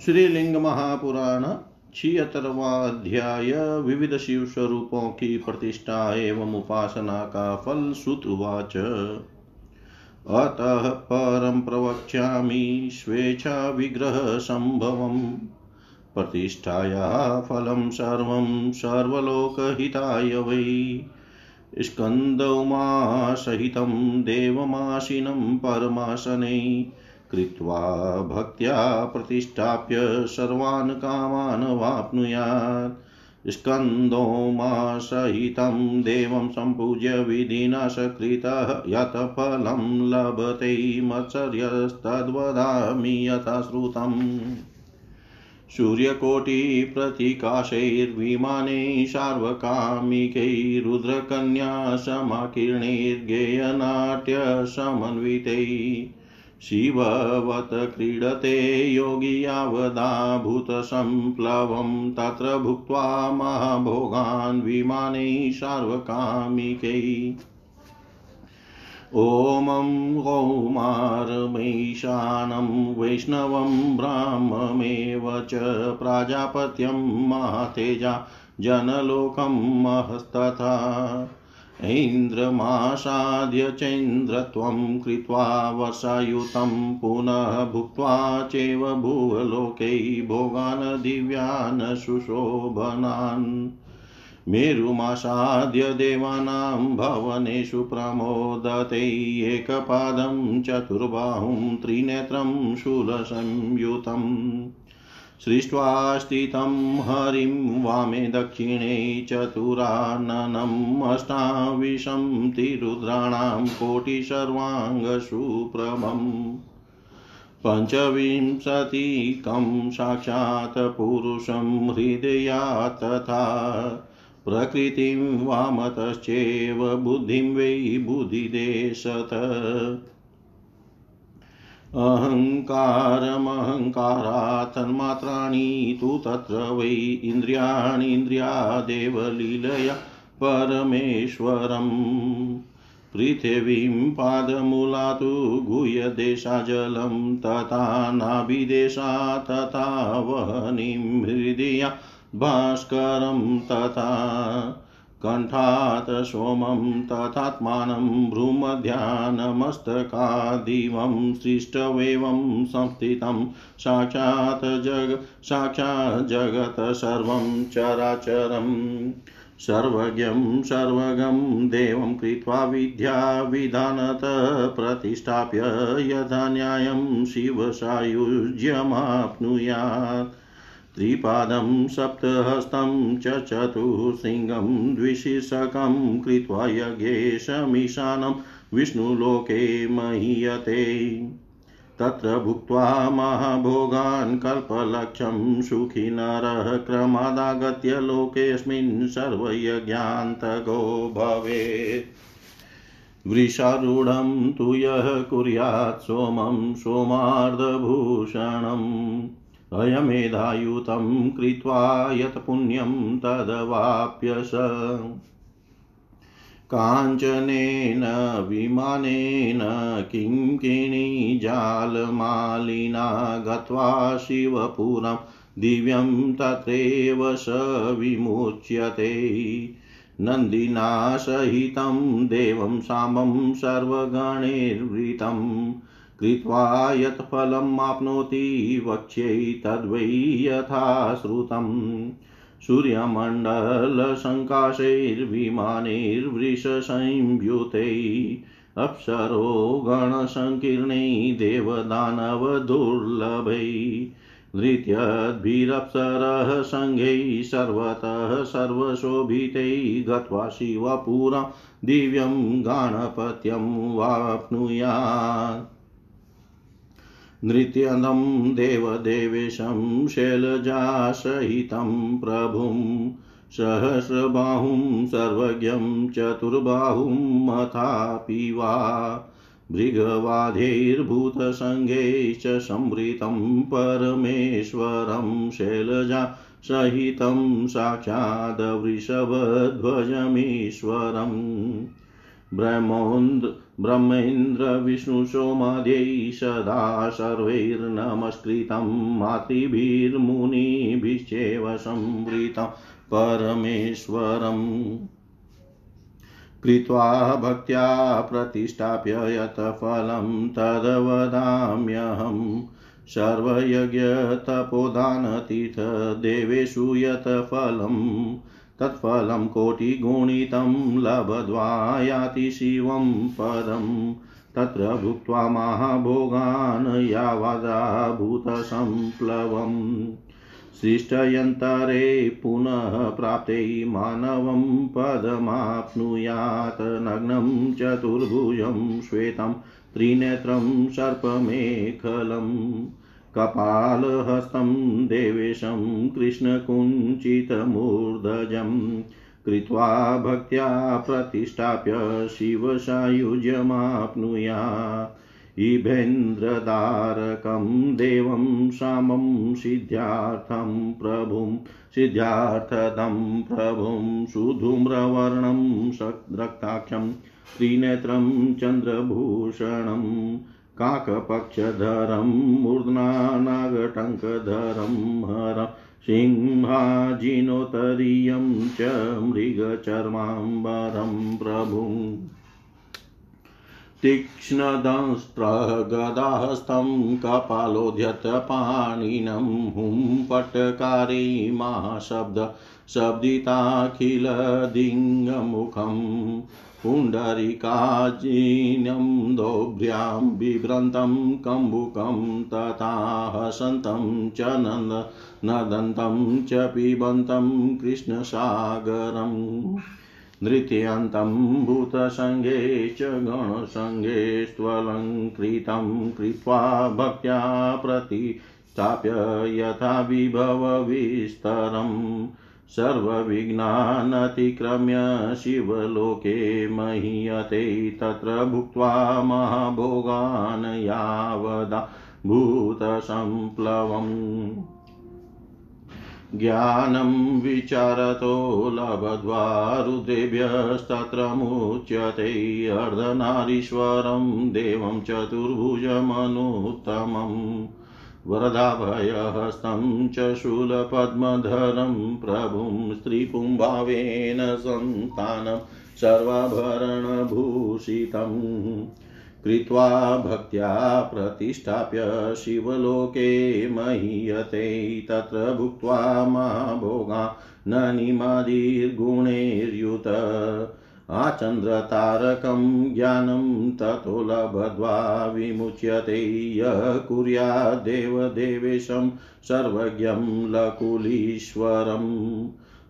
श्रीलिंग महापुराण छियतरवा अध्याय विविध शिव स्वरूपों की प्रतिष्ठा एवं उपासना का फल सुतवाच अतः परं प्रवक्ष्यामि स्वेच्छा विग्रह संभवम् प्रतिष्ठायाः फलं सर्वं सर्वलोकहिताय वै। स्कन्दौमासहितं देवमाशिनं परमासने कृत्वा भक्त्या प्रतिष्ठाप्य सर्वान् कामान् वाप्नुयात्। स्कन्दोमासहितं देवं सम्पूज्य विधिना सकृतः यत् फलं लभते मत्सर्यस्तद्वदामि यथा श्रुतम् सूर्यकोटिप्रतिकाशैर्विमाने सार्वकामिकैरुद्रकन्या समाकीर्णैर्गेयनाट्यसमन्वितैः शिववत् क्रीडते योगी यावदाभूतसम्प्लवं तत्र भुक्त्वा महाभोगान् विमाने सार्वकामिकै। ॐ गौमारमैशानं वैष्णवं ब्राह्ममेव च प्राजापत्यं महातेजा जनलोकं महस्तथा। ऐन्द्रमासाद्य चैन्द्रत्वं कृत्वा वर्षायुतं पुनः भुक्त्वा चैव भुवलोकै भोगान् दिव्यान् सुशोभनान् मेरुमासाद्य देवानां भवनेषु प्रमोदते एकपादं चतुर्बाहुं त्रिनेत्रं शूलसंयुतम्। सृष्ट्वा स्थितं हरिं वामे दक्षिणे चतुराननम् अष्टाविशं तिरुद्राणां कोटिसर्वाङ्गसुप्रभम् पञ्चविंशतिकं साक्षात् पुरुषं हृदया तथा प्रकृतिं वामतश्चैव बुद्धिं वै बुद्धिदेशत अहङ्कारमहङ्कारात् तन्मात्राणि तु तत्र वै इन्द्रियाणीन्द्रियादेव लीलया परमेश्वरम्। पृथिवीं पादमूला गुह्यदेशाजलं तथा नाभिदेशा, तथा वहनिं हृदया भास्करं, तथा कण्ठात् सोमं तथात्मानं भ्रूमध्यानमस्तकादिवं सृष्टवेवं संस्थितं साक्षात् जग, साक्षात् जगत् सर्वं चराचरम् सर्वज्ञं, सर्वगं देवं कृत्वा विद्याविधानतः प्रतिष्ठाप्य यथा न्यायं शिवसायुज्यमाप्नुयात्। त्रिपादं सप्तहस्तं च चतुःसिंहं द्विशीर्षकं कृत्वा यज्ञेशमीशानं विष्णुलोके महीयते। तत्र भुक्त्वा महाभोगान् कल्पलक्षं सुखी नरः क्रमादागत्य लोकेऽस्मिन् सर्वयज्ञान्तको भवेत्। वृषारूढं तु यः कुर्यात् सोमं सोमार्धभूषणम्। अयमेधायुतं कृत्वा यत् पुण्यं तदवाप्यस। काञ्चनेन विमानेन किङ्किणीजालमालिना गत्वा शिवपुरं दिव्यं तत्रैव स विमुच्यते। नन्दिना सहितं देवं सामं सर्वगणैर्वृतम्। कृत्वा यत् फलम् आप्नोति वक्ष्यै तद्वै यथा श्रुतम्। सूर्यमण्डलसङ्काशैर्विमानैर्वृषसंयुतै अप्सरो गणसङ्कीर्णै देवदानवदुर्लभै। नृत्यद्भिरप्सरः सङ्घैः सर्वतः सर्वशोभितै गत्वा शिवपुरं दिव्यं गाणपत्यं वाप्नुयात्। नृत्यनं देवदेवेशं शैलजासहितं प्रभुं सहस्रबाहुं सर्वज्ञं चतुर्बाहुं मथापि वा भृगवाधैर्भूतसङ्घैश्च संवृतं परमेश्वरं शैलजा सहितं साक्षाद्वृषभध्वजमीश्वरम् ब्रह्मोन्द्र ब्रह्मेन्द्रविष्णुसोमाद्यै सदा सर्वैर्नमस्कृतं मातृभिर्मुनिभिश्चैव संवृतं परमेश्वरम् कृत्वा भक्त्या प्रतिष्ठाप्य यत् फलं तद्वदाम्यहम् सर्वयज्ञतपोदानतीर्थदेवेषु यत् फलम् तत्फलं कोटिगुणितं लब्ध्वा याति शिवं पदम् तत्र भुक्त्वा महाभोगान् यावदाभूतसम्प्लवम् सृष्टयन्तरे पुनः प्राप्ते मानवं पदमाप्नुयात्। नग्नं चतुर्भुजं श्वेतं त्रिनेत्रं सर्पमेखलम्। कपालहस्तं देवेशं कृष्णकुञ्चितमूर्धजं कृत्वा भक्त्या प्रतिष्ठाप्य शिवसायुज्यमाप्नुया। इभेन्द्रदारकं देवं सामं सिद्ध्यार्थं प्रभुं सिद्ध्यार्थदं प्रभुं सुधूम्रवर्णं रक्ताक्षं त्रिनेत्रं चन्द्रभूषणम् काकपक्षधरं मूर्ध्नानागटङ्कधरं हरं सिंहाजिनोत्तरीयं च मृगचर्माम्बरं प्रभुम् तीक्ष्णदंष्ट्रगदाहस्तं कपालोद्यतपाणिनं हुं पट्कारे महाशब्द शब्दिताखिलदिङ्गमुखम् पुण्डरीकाजिनं दोभ्र्यां बिभ्रन्तं कम्बुकं तथा हसन्तं च नन्द नदन्तं च पिबन्तं कृष्णसागरम् नृत्यन्तं भूतसङ्गे च गणसङ्गे स्त्वलङ्कृतं कृत्वा भक्त्या प्रतिष्ठाप्य यथा विभवविस्तरम् सर्वविघ्नानतिक्रम्य शिवलोके महीयते तत्र भुक्त्वा महाभोगान् यावदा भूतसम्प्लवम्। ज्ञानं विचारतो लब्ध्वा रुद्रेभ्यस्तत्र मुच्यते अर्धनारीश्वरं देवं चतुर्भुजमनुत्तमम् वरदाभयहस्तं च शूलपद्मधरं प्रभुं स्त्रीपुंभावेन सन्तानं सर्वाभरणभूषितम् कृत्वा भक्त्या प्रतिष्ठाप्य शिवलोके महीयते, तत्र भुक्त्वा महाभोगा न निमादिर्गुणैर्युत आचन्द्रतारकं ज्ञानं ततो लब्ध्वा विमुच्यते यः कुर्याद्देवदेवेशं सर्वज्ञं लकुलीश्वरम्।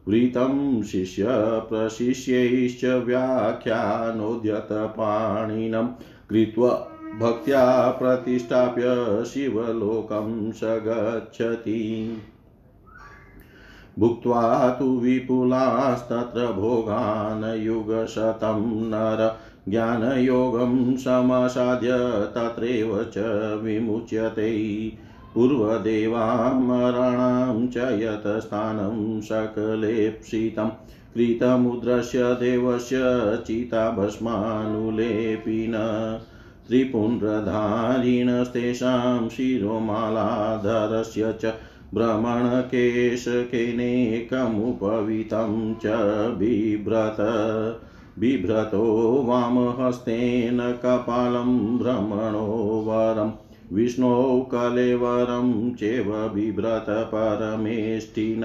वृतं शिष्यप्रशिष्यैश्च व्याख्यानोद्यतपाणिनं कृत्वा भक्त्या प्रतिष्ठाप्य शिवलोकं स गच्छति भुक्त्वा तु विपुलास्तत्र भोगान् युगशतं नर ज्ञानयोगं समासाद्य तत्रैव च विमुच्यते। पूर्वदेवामराणां च यत् स्थानं सकलेप्सितं कृतमुद्रस्य देवस्य चिताभस्मानुलेपिन त्रिपुण्ड्रधारिणस्तेषां शिरोमालाधरस्य च भ्रमणकेशकेनेकमुपवितं च बिभ्रत। बिभ्रतो वामहस्तेन कपालं भ्रमणो वरं विष्णो कलेवरं चेव बिभ्रत परमेष्टिन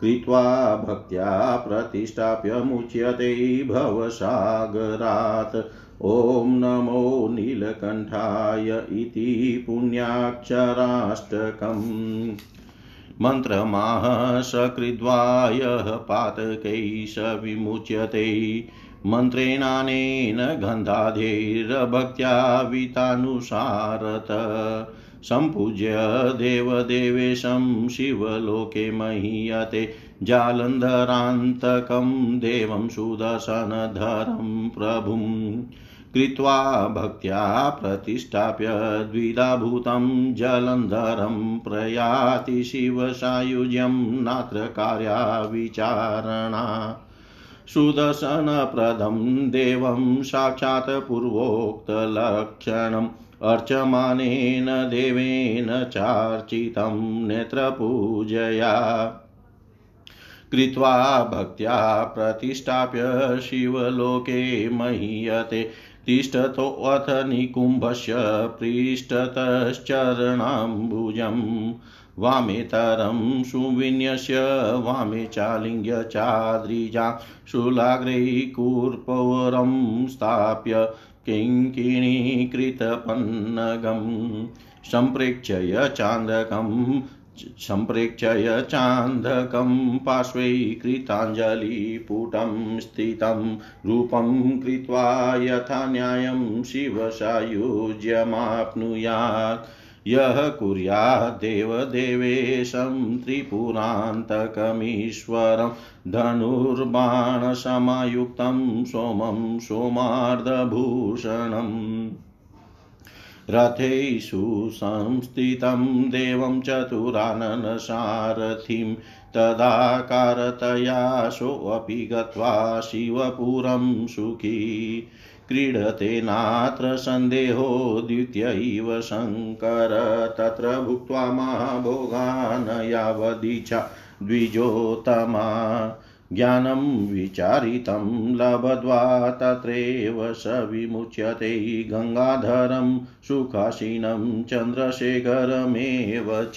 कृत्वा भक्त्या प्रतिष्ठाप्य मुच्यते भवसागरात्। ॐ नमो नीलकण्ठाय इति पुण्याक्षराष्टकम्। मन्त्रमाह सकृद्वायः पातकैः स विमुच्यते। मन्त्रेणानेन गन्धाधैर्भक्त्या वितानुसारत सम्पूज्य देवदेवेशं शिवलोके महीयते जालन्धरान्तकं देवं सुदर्शनधरं प्रभुम् कृत्वा भक्त्या प्रतिष्ठाप्य द्विधाभूतं जलन्धरं प्रयाति शिवसायुज्यं नात्र कार्या सुदर्शनप्रदं देवं साक्षात् पूर्वोक्तलक्षणम् अर्चमानेन देवेन चार्चितं नेत्रपूजया। कृत्वा भक्त्या प्रतिष्ठाप्य शिवलोके मह्यते। तिष्ठतोऽथ निकुम्भस्य पृष्ठतश्चरणाम्बुजम्। वामेतरं सुविन्यस्य, वामे चालिङ्ग्य चाद्रिजा शूलाग्रैकूर्पौरं स्थाप्य किङ्किणीकृतपन्नगं सम्प्रेक्षय चान्दकं सम्प्रेक्षय चान्दकं पार्श्वे कृताञ्जलिपुटं स्थितं। रूपं कृत्वा यथा न्यायं शिवसायुज्यमाप्नुयात्। यः कुर्याद्देवदेवेशं त्रिपुरान्तकमीश्वरं धनुर्बाणसमायुक्तं सोमं सोमार्धभूषणम् रथेषु संस्थितं देवं चतुराननसारथिं तदाकारतया सोऽपि गत्वा शिवपुरं सुखी। क्रीडते नात्र सन्देहो द्वितीयैव शङ्कर। तत्र भुक्त्वा महाभोगान् यावदीच्छा द्विजोत्तमा। ज्ञानं विचारितं लब्ध्वा तत्रैव स विमुच्यते गङ्गाधरं सुखासीनं चन्द्रशेखरमेव च।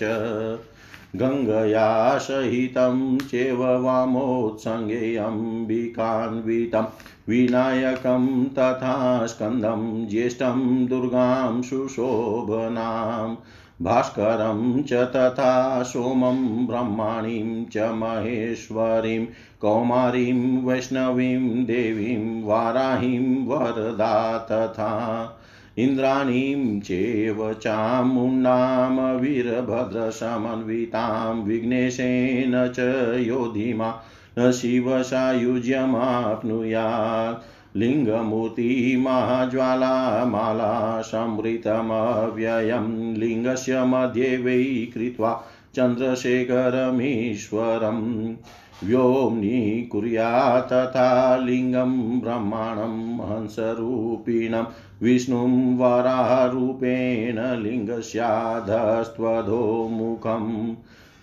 गङ्गया सहितं चेव वामोत्सङ्गे अम्बिकान्वितं विनायकं तथा स्कन्दं ज्येष्ठं दुर्गां सुशोभनाम् भास्करं च तथा सोमं, ब्रह्माणीं च महेश्वरीं, कौमारीं, वैष्णवीं, देवीं, वाराहीं, वरदा तथा इन्द्राणीं चेव चामुण्डां, वीरभद्रसमन्वितां, विघ्नेशेन च योधिमा न शिवसायुज्यमाप्नुयात् लिङ्गमूर्तिमहाज्वालामाला संवृतमव्ययं लिङ्गस्य मध्ये वै कृत्वा चन्द्रशेखरमीश्वरम् व्योम्नि कुर्यात् तथा लिङ्गं ब्रह्माणं हंसरूपिणं। विष्णुं वरारूपेण लिङ्गस्याधस्त्वधोमुखम्।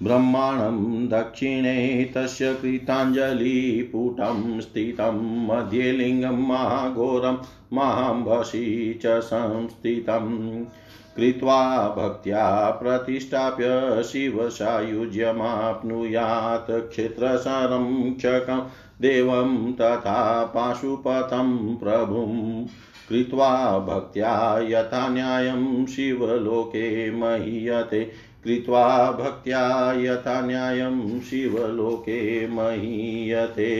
ब्रह्माणं दक्षिणे तस्य कृताञ्जलिपुटं स्थितं मध्ये लिङ्गं महाघोरं महाम्भसि च संस्थितम् कृत्वा भक्त्या प्रतिष्ठाप्य शिवसायुज्यमाप्नुयात् क्षेत्रसंरक्षकं देवं तथा पाशुपतं प्रभुं कृत्वा भक्त्या यथा न्यायं शिवलोके महीयते। कृत्वा भक्त्या यथा न्यायं शिवलोके महीयते।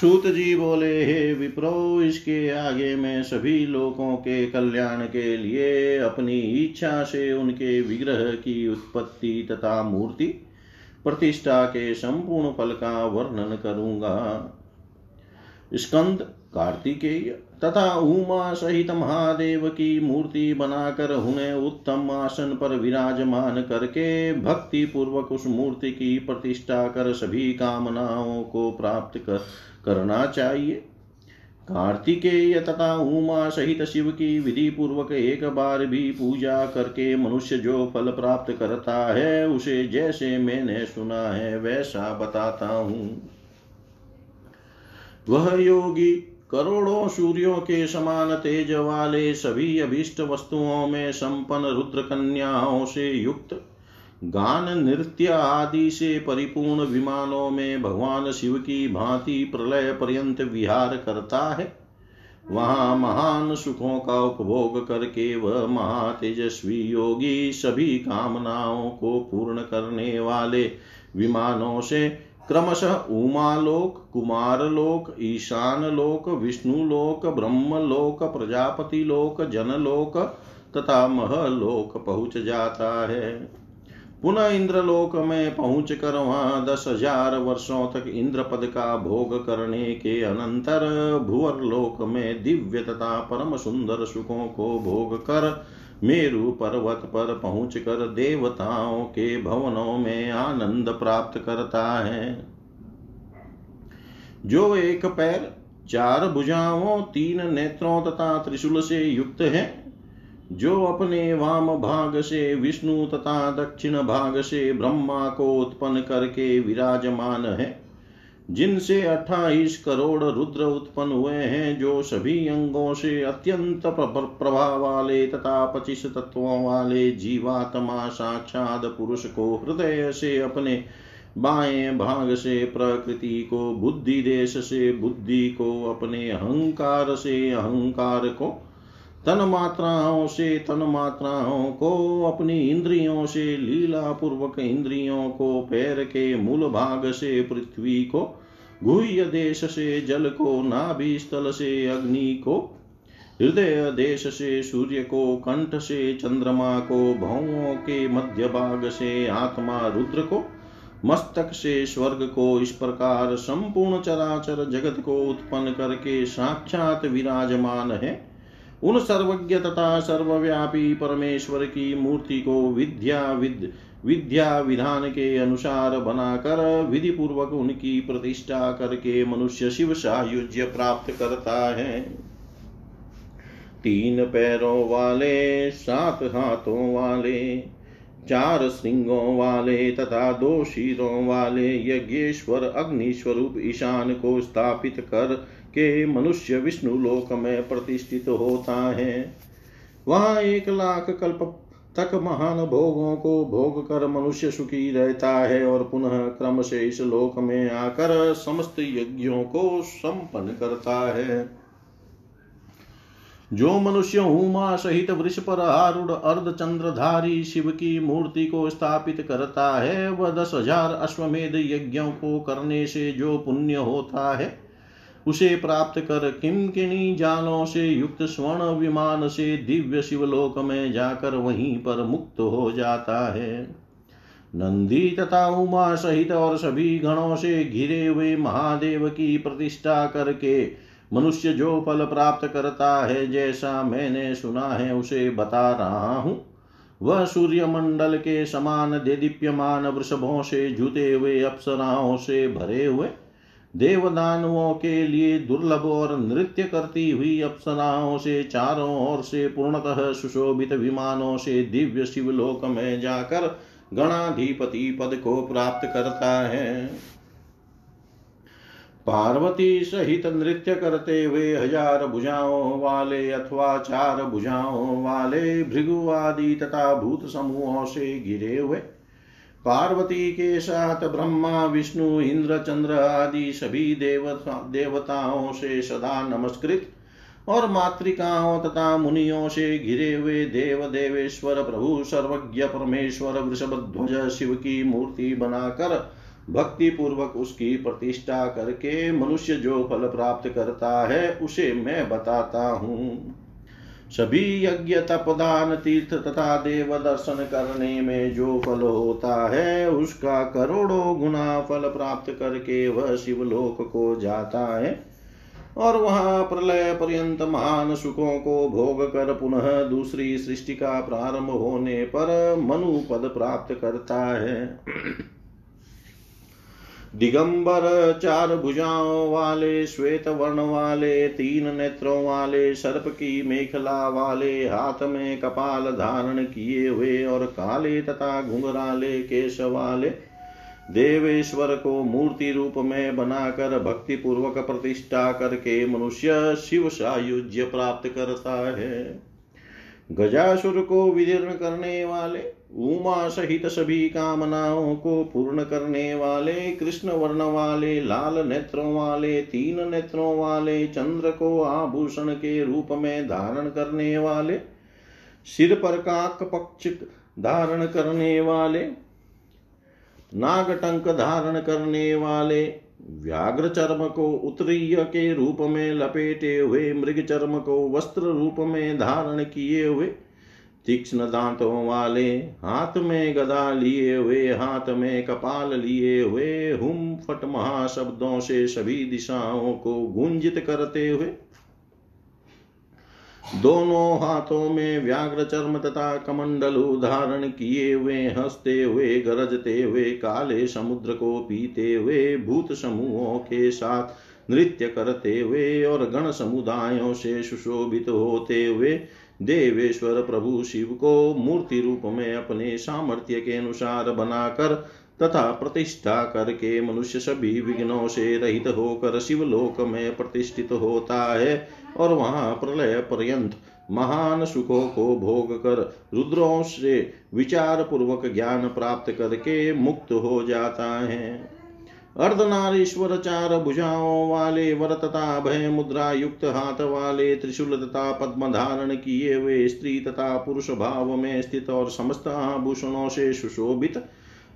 सूत जी बोले, हे विप्रो, इसके आगे मैं सभी लोगों के कल्याण के लिए अपनी इच्छा से उनके विग्रह की उत्पत्ति तथा मूर्ति प्रतिष्ठा के संपूर्ण फल का वर्णन करूँगा। स्कंद कार्तिकेय तथा उमा सहित महादेव की मूर्ति बनाकर उन्हें उत्तम आसन पर विराजमान करके भक्ति पूर्वक उस मूर्ति की प्रतिष्ठा कर सभी कामनाओं को प्राप्त कर, करना चाहिए। कार्तिकेय तथा उमा सहित शिव की विधि पूर्वक एक बार भी पूजा करके मनुष्य जो फल प्राप्त करता है, उसे जैसे मैंने सुना है वैसा बताता हूँ। वह योगी करोड़ों सूर्यों के समान तेज वाले सभी अभिष्ट वस्तुओं में संपन्न रुद्र कन्याओं से युक्त, गान नृत्य आदि से परिपूर्ण विमानों में भगवान शिव की भांति प्रलय पर्यंत विहार करता है। वहाँ महान सुखों का उपभोग करके वह महातेजस्वी योगी सभी कामनाओं को पूर्ण करने वाले विमानों से क्रमशः उमालोक, कुमारलोक, ईशानलोक, विष्णुलोक, ब्रह्मलोक प्रजापति जनलोक तथा महलोक पहुँच जाता है। पुनः इंद्रलोक में पहुँच कर वहाँ दस हज़ार वर्षों तक इंद्र पद का भोग करने के अनंतर भुवर लोक में दिव्य तथा परम सुंदर सुखों को भोग कर मेरु पर्वत पर पहुँच कर देवताओं के भवनों में आनंद प्राप्त करता है। जो एक पैर, चार भुजाओं, तीन नेत्रों तथा त्रिशूल से युक्त है, जो अपने वाम भाग से विष्णु तथा दक्षिण भाग से ब्रह्मा को उत्पन्न करके विराजमान है। जिनसे अट्ठाईस करोड़ रुद्र उत्पन्न हुए हैं, जो सभी अंगों से अत्यंत प्रभाव वाले तथा पच्चीस तत्वों वाले जीवात्मा साक्षात पुरुष को हृदय से अपने बाएँ भाग से, प्रकृति को बुद्धि देश से, बुद्धि को अपने अहंकार से, अहंकार को तन मात्राओं से तन मात्राओं को, अपनी इंद्रियों से लीला पूर्वक इंद्रियों को, पैर के मूल भाग से, पृथ्वी को, गुह्य देश से, जल को, नाभि स्थल से, अग्नि को, हृदय देश से, सूर्य को, कंठ से, चंद्रमा को भवों के मध्य भाग से, आत्मा रुद्र को, मस्तक से, स्वर्ग को, इस प्रकार संपूर्ण चराचर जगत को उत्पन्न करके साक्षात विराजमान है। उन सर्वज्ञ तथा सर्वव्यापी परमेश्वर की मूर्ति को विद्या विद, विद्या विधान के अनुसार बनाकर विधि पूर्वक उनकी प्रतिष्ठा करके मनुष्य शिव सायुज्य प्राप्त करता है। तीन पैरों वाले, सात हाथों वाले, चार सिंगों वाले तथा दो शीरों वाले यज्ञेश्वर अग्निस्वरूप ईशान को स्थापित कर के मनुष्य विष्णु लोक में प्रतिष्ठित होता है। वहाँ एक लाख कल्प तक महान भोगों को भोग कर मनुष्य सुखी रहता है और पुनः क्रम से इस लोक में आकर समस्त यज्ञों को संपन्न करता है। जो मनुष्य उमा सहित वृक्ष पर आरूढ़ अर्ध चंद्रधारी शिव की मूर्ति को स्थापित करता है, वह दस हज़ार अश्वमेध यज्ञों को करने से जो पुण्य होता है उसे प्राप्त कर किमकिनी जालों से युक्त स्वर्ण विमान से दिव्य शिवलोक में जाकर वहीं पर मुक्त हो जाता है। नंदी तथा उमा सहित और सभी गणों से घिरे हुए महादेव की प्रतिष्ठा करके मनुष्य जो फल प्राप्त करता है जैसा मैंने सुना है उसे बता रहा हूँ। वह सूर्य मंडल के समान देदीप्यमान वृषभों से जुते हुए अप्सराओं से भरे हुए देवदानुओं के लिए दुर्लभ और नृत्य करती हुई अप्सराओं से, चारों ओर से, पूर्णतः सुशोभित विमानों से दिव्य शिवलोक में जाकर गणाधिपति पद को प्राप्त करता है। पार्वती सहित नृत्य करते हुए हज़ार भुजाओं वाले अथवा चार भुजाओं वाले भृगु आदि तथा भूत समूहों से घिरे हुए पार्वती के साथ ब्रह्मा, विष्णु, इंद्र, चंद्र आदि सभी देवता देवताओं से सदा नमस्कृत और मातृकाओं तथा मुनियों से घिरे हुए देव देवेश्वर प्रभु, सर्वज्ञ परमेश्वर वृषभ ध्वज शिव की मूर्ति बनाकर भक्ति पूर्वक उसकी प्रतिष्ठा करके मनुष्य जो फल प्राप्त करता है, उसे मैं बताता हूँ। सभी यज्ञ तपदान तीर्थ तथा देव दर्शन करने में जो फल होता है, उसका करोड़ों गुना फल प्राप्त करके वह शिवलोक को जाता है और वहाँ प्रलय पर्यंत महान सुखों को भोग कर पुनः दूसरी सृष्टि का प्रारंभ होने पर मनु पद प्राप्त करता है। दिगंबर चार भुजाओं वाले श्वेत वर्ण वाले, तीन नेत्रों वाले, सर्प की मेखला वाले, हाथ में कपाल धारण किए हुए और काले तथा घुंघराले केश वाले देवेश्वर को मूर्ति रूप में बनाकर भक्ति पूर्वक प्रतिष्ठा करके मनुष्य शिव सायुज्य प्राप्त करता है। गजासुर को विदीर्ण करने वाले उमा सहित सभी कामनाओं को पूर्ण करने वाले कृष्ण वर्ण वाले लाल नेत्रों वाले तीन नेत्रों वाले चंद्र को आभूषण के रूप में धारण करने वाले, सिर पर काक पक्ष धारण करने वाले, नागटंक धारण करने वाले व्याघ्र चर्म को उत्तरीय के रूप में लपेटे हुए मृग चर्म को वस्त्र रूप में धारण किए हुए तीक्ष्ण दांतों वाले हाथ में गदा लिए हुए, हाथ में कपाल लिए हुए हुम फट महाशब्दों से सभी दिशाओं को गुंजित करते हुए, दोनों हाथों में व्याघ्र चर्म तथा कमंडलु धारण किए हुए, हँसते हुए, गरजते हुए, काले समुद्र को पीते हुए, भूत समूहों के साथ नृत्य करते हुए और गण समुदायों से सुशोभित होते हुए देवेश्वर प्रभु शिव को मूर्ति रूप में अपने सामर्थ्य के अनुसार बनाकर तथा प्रतिष्ठा करके मनुष्य सभी विघ्नों से रहित होकर शिवलोक में प्रतिष्ठित होता है और वहाँ प्रलय पर्यंत महान सुखों को भोग कर रुद्रों से विचार पूर्वक ज्ञान प्राप्त करके मुक्त हो जाता है। अर्धनारीश्वर चार भुजाओं वाले वर तथा भय मुद्रा युक्त हाथ वाले त्रिशूल तथा पद्म धारण किए हुए स्त्री तथा पुरुष भाव में स्थित और समस्त आभूषणों से सुशोभित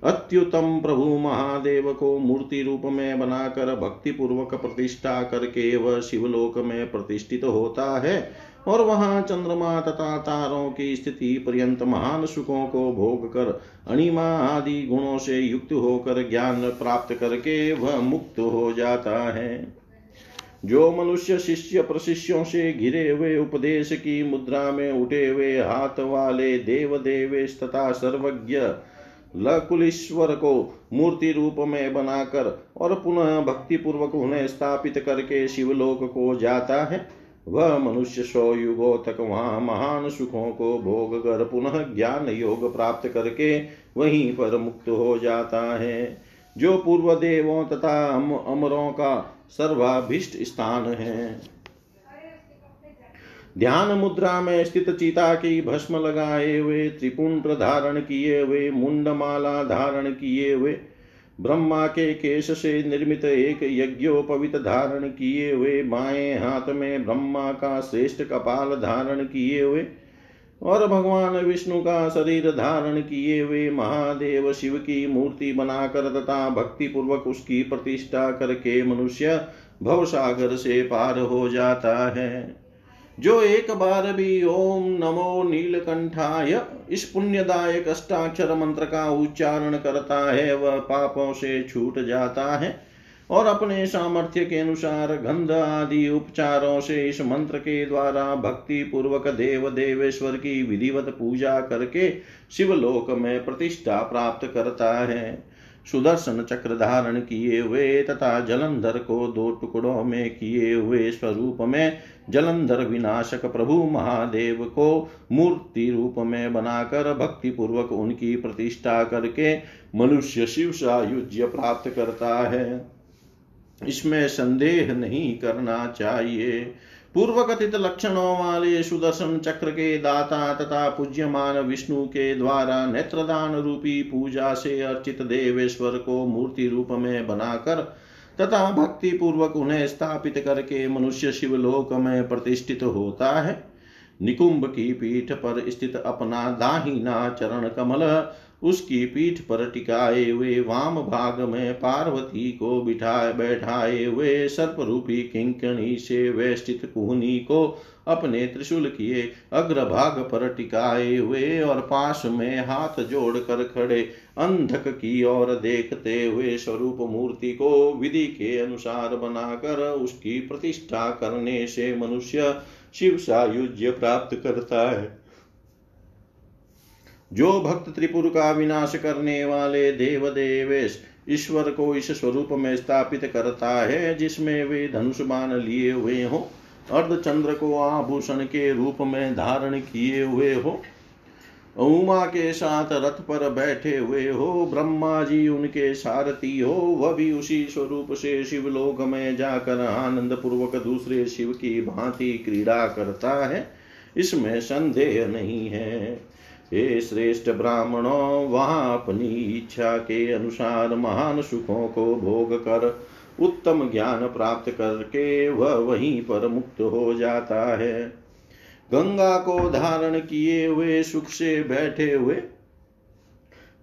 अत्युतम प्रभु महादेव को मूर्ति रूप में बनाकर भक्ति पूर्वक प्रतिष्ठा करके वह शिवलोक में प्रतिष्ठित होता है। और वहाँ चंद्रमा तथा तारों की स्थिति पर्यंत महान सुखों को भोग कर, अणिमा आदि गुणों से युक्त होकर ज्ञान प्राप्त करके वह मुक्त हो जाता है। जो मनुष्य शिष्य प्रशिष्यों से घिरे हुए उपदेश की मुद्रा में उठे हुए हाथ वाले देव देवेश तथा सर्वज्ञ लकुलीश्वर को मूर्ति रूप में बनाकर और पुनः भक्ति पूर्वक उन्हें स्थापित करके शिवलोक को जाता है वह मनुष्य सौ युगों तक वहाँ महान सुखों को भोग कर पुनः ज्ञान योग प्राप्त करके वहीं पर मुक्त हो जाता है। जो पूर्व देवों तथा अमरों का सर्वाभिष्ट स्थान है। ध्यान मुद्रा में स्थित चिता की भस्म लगाए हुए त्रिपुंड धारण किए हुए, मुंडमाला धारण किए हुए ब्रह्मा के केश से निर्मित एक यज्ञोपवित धारण किए हुए बाएँ हाथ में ब्रह्मा का श्रेष्ठ कपाल धारण किए हुए और भगवान विष्णु का शरीर धारण किए हुए महादेव शिव की मूर्ति बनाकर तथा भक्ति पूर्वक उसकी प्रतिष्ठा करके मनुष्य भवसागर से पार हो जाता है। जो एक बार भी ओम नमो नीलकंठाय, इस पुण्यदायक अष्टाक्षर मंत्र का उच्चारण करता है, वह पापों से छूट जाता है और अपने सामर्थ्य के अनुसार गंध आदि उपचारों से इस मंत्र के द्वारा भक्ति पूर्वक देव देवेश्वर की विधिवत पूजा करके शिवलोक में प्रतिष्ठा प्राप्त करता है। सुदर्शन चक्र धारण किए हुए तथा जलंधर को दो टुकड़ों में किए हुए स्वरूप में जलंधर विनाशक प्रभु महादेव को मूर्ति रूप में बनाकर भक्ति पूर्वक उनकी प्रतिष्ठा करके मनुष्य शिव सायुज्य प्राप्त करता है। इसमें संदेह नहीं करना चाहिए। पूर्व कथित लक्षणों वाले सुदर्शन चक्र के दाता तथा पूज्यमान विष्णु के द्वारा नेत्रदान रूपी पूजा से अर्चित देवेश्वर को मूर्ति रूप में बनाकर तथा भक्ति पूर्वक उन्हें स्थापित करके मनुष्य शिवलोक में प्रतिष्ठित होता है। निकुंभ की पीठ पर स्थित अपना दाहिना चरण कमल उसकी पीठ पर टिकाए हुए वाम भाग में पार्वती को बिठाए बैठाए हुए सर्प रूपी किंकणी से वेष्टित कुहनी को अपने त्रिशूल किए अग्रभाग पर टिकाए हुए और पास में हाथ जोड़कर खड़े अंधक की ओर देखते हुए स्वरूप मूर्ति को विधि के अनुसार बनाकर उसकी प्रतिष्ठा करने से मनुष्य शिव सायुज्य प्राप्त करता है। जो भक्त त्रिपुर का विनाश करने वाले देव देवेश ईश्वर को इस स्वरूप में स्थापित करता है, जिसमें वे धनुष बाण लिए हुए हो, अर्धचंद्र को आभूषण के रूप में धारण किए हुए हो, उमा के साथ रथ पर बैठे हुए हो, ब्रह्मा जी उनके सारथी हो, वह भी उसी स्वरूप से शिवलोक में जाकर आनंद पूर्वक दूसरे शिव की भांति क्रीड़ा करता है। इसमें संदेह नहीं है। हे श्रेष्ठ ब्राह्मणों, वहाँ अपनी इच्छा के अनुसार महान सुखों को भोग कर, उत्तम ज्ञान प्राप्त करके वह वहीं पर मुक्त हो जाता है। गंगा को धारण किए हुए सुख से बैठे हुए,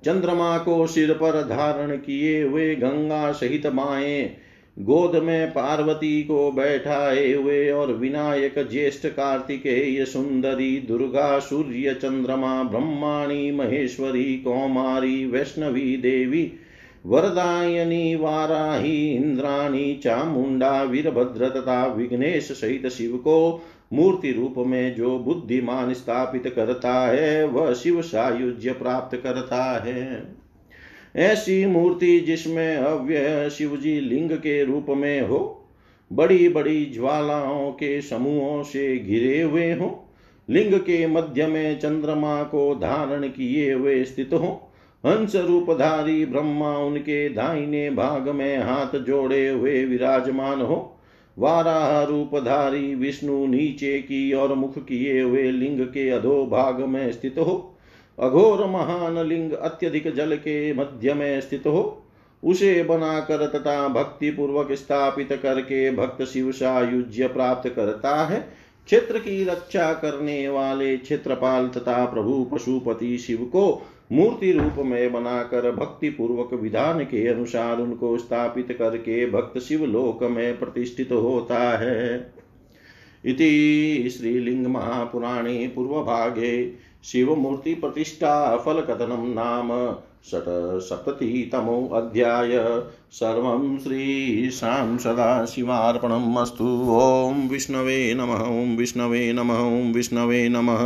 चंद्रमा को सिर पर धारण किए हुए गंगा सहित माए गोद में पार्वती को बैठाए हुए और विनायक ज्येष्ठ कार्तिकेय सुंदरी, दुर्गा, सूर्य, चंद्रमा, ब्रह्माणी, महेश्वरी, कौमारी, वैष्णवी देवी, वरदायनी, वाराही, इंद्राणी, चामुंडा, वीरभद्र तथा विघ्नेश सहित शिव को मूर्ति रूप में जो बुद्धिमान स्थापित करता है, वह शिव सायुज्य प्राप्त करता है। ऐसी मूर्ति जिसमें अव्यय शिवजी लिंग के रूप में हो बड़ी बड़ी ज्वालाओं के समूहों से घिरे हुए हो, लिंग के मध्य में चंद्रमा को धारण किए हुए स्थित हो, हंस रूपधारी ब्रह्मा उनके दाहिने भाग में हाथ जोड़े हुए विराजमान हो, वाराह रूपधारी विष्णु नीचे की और मुख किए हुए लिंग के अधो भाग में स्थित हो अघोर महान लिंग अत्यधिक जल के मध्य में स्थित हो, उसे बनाकर तथा भक्ति पूर्वक स्थापित करके भक्त शिव सायुज्य प्राप्त करता है। क्षेत्र की रक्षा करने वाले क्षेत्रपाल तथा प्रभु पशुपति शिव को मूर्ति रूप में बनाकर भक्ति पूर्वक विधान के अनुसार उनको स्थापित करके भक्त शिव लोक में प्रतिष्ठित होता है। इति श्रीलिंग महापुराणे पूर्वभागे शिवमूर्ति प्रतिष्ठा फल कथनम नाम षट् सप्ततितमोऽध्याय सर्वं श्रीशां सदाशिवार्पणम् अस्तु। ॐ विष्णवे नमः, ॐ विष्णवे नमः, ॐ विष्णवे नमः।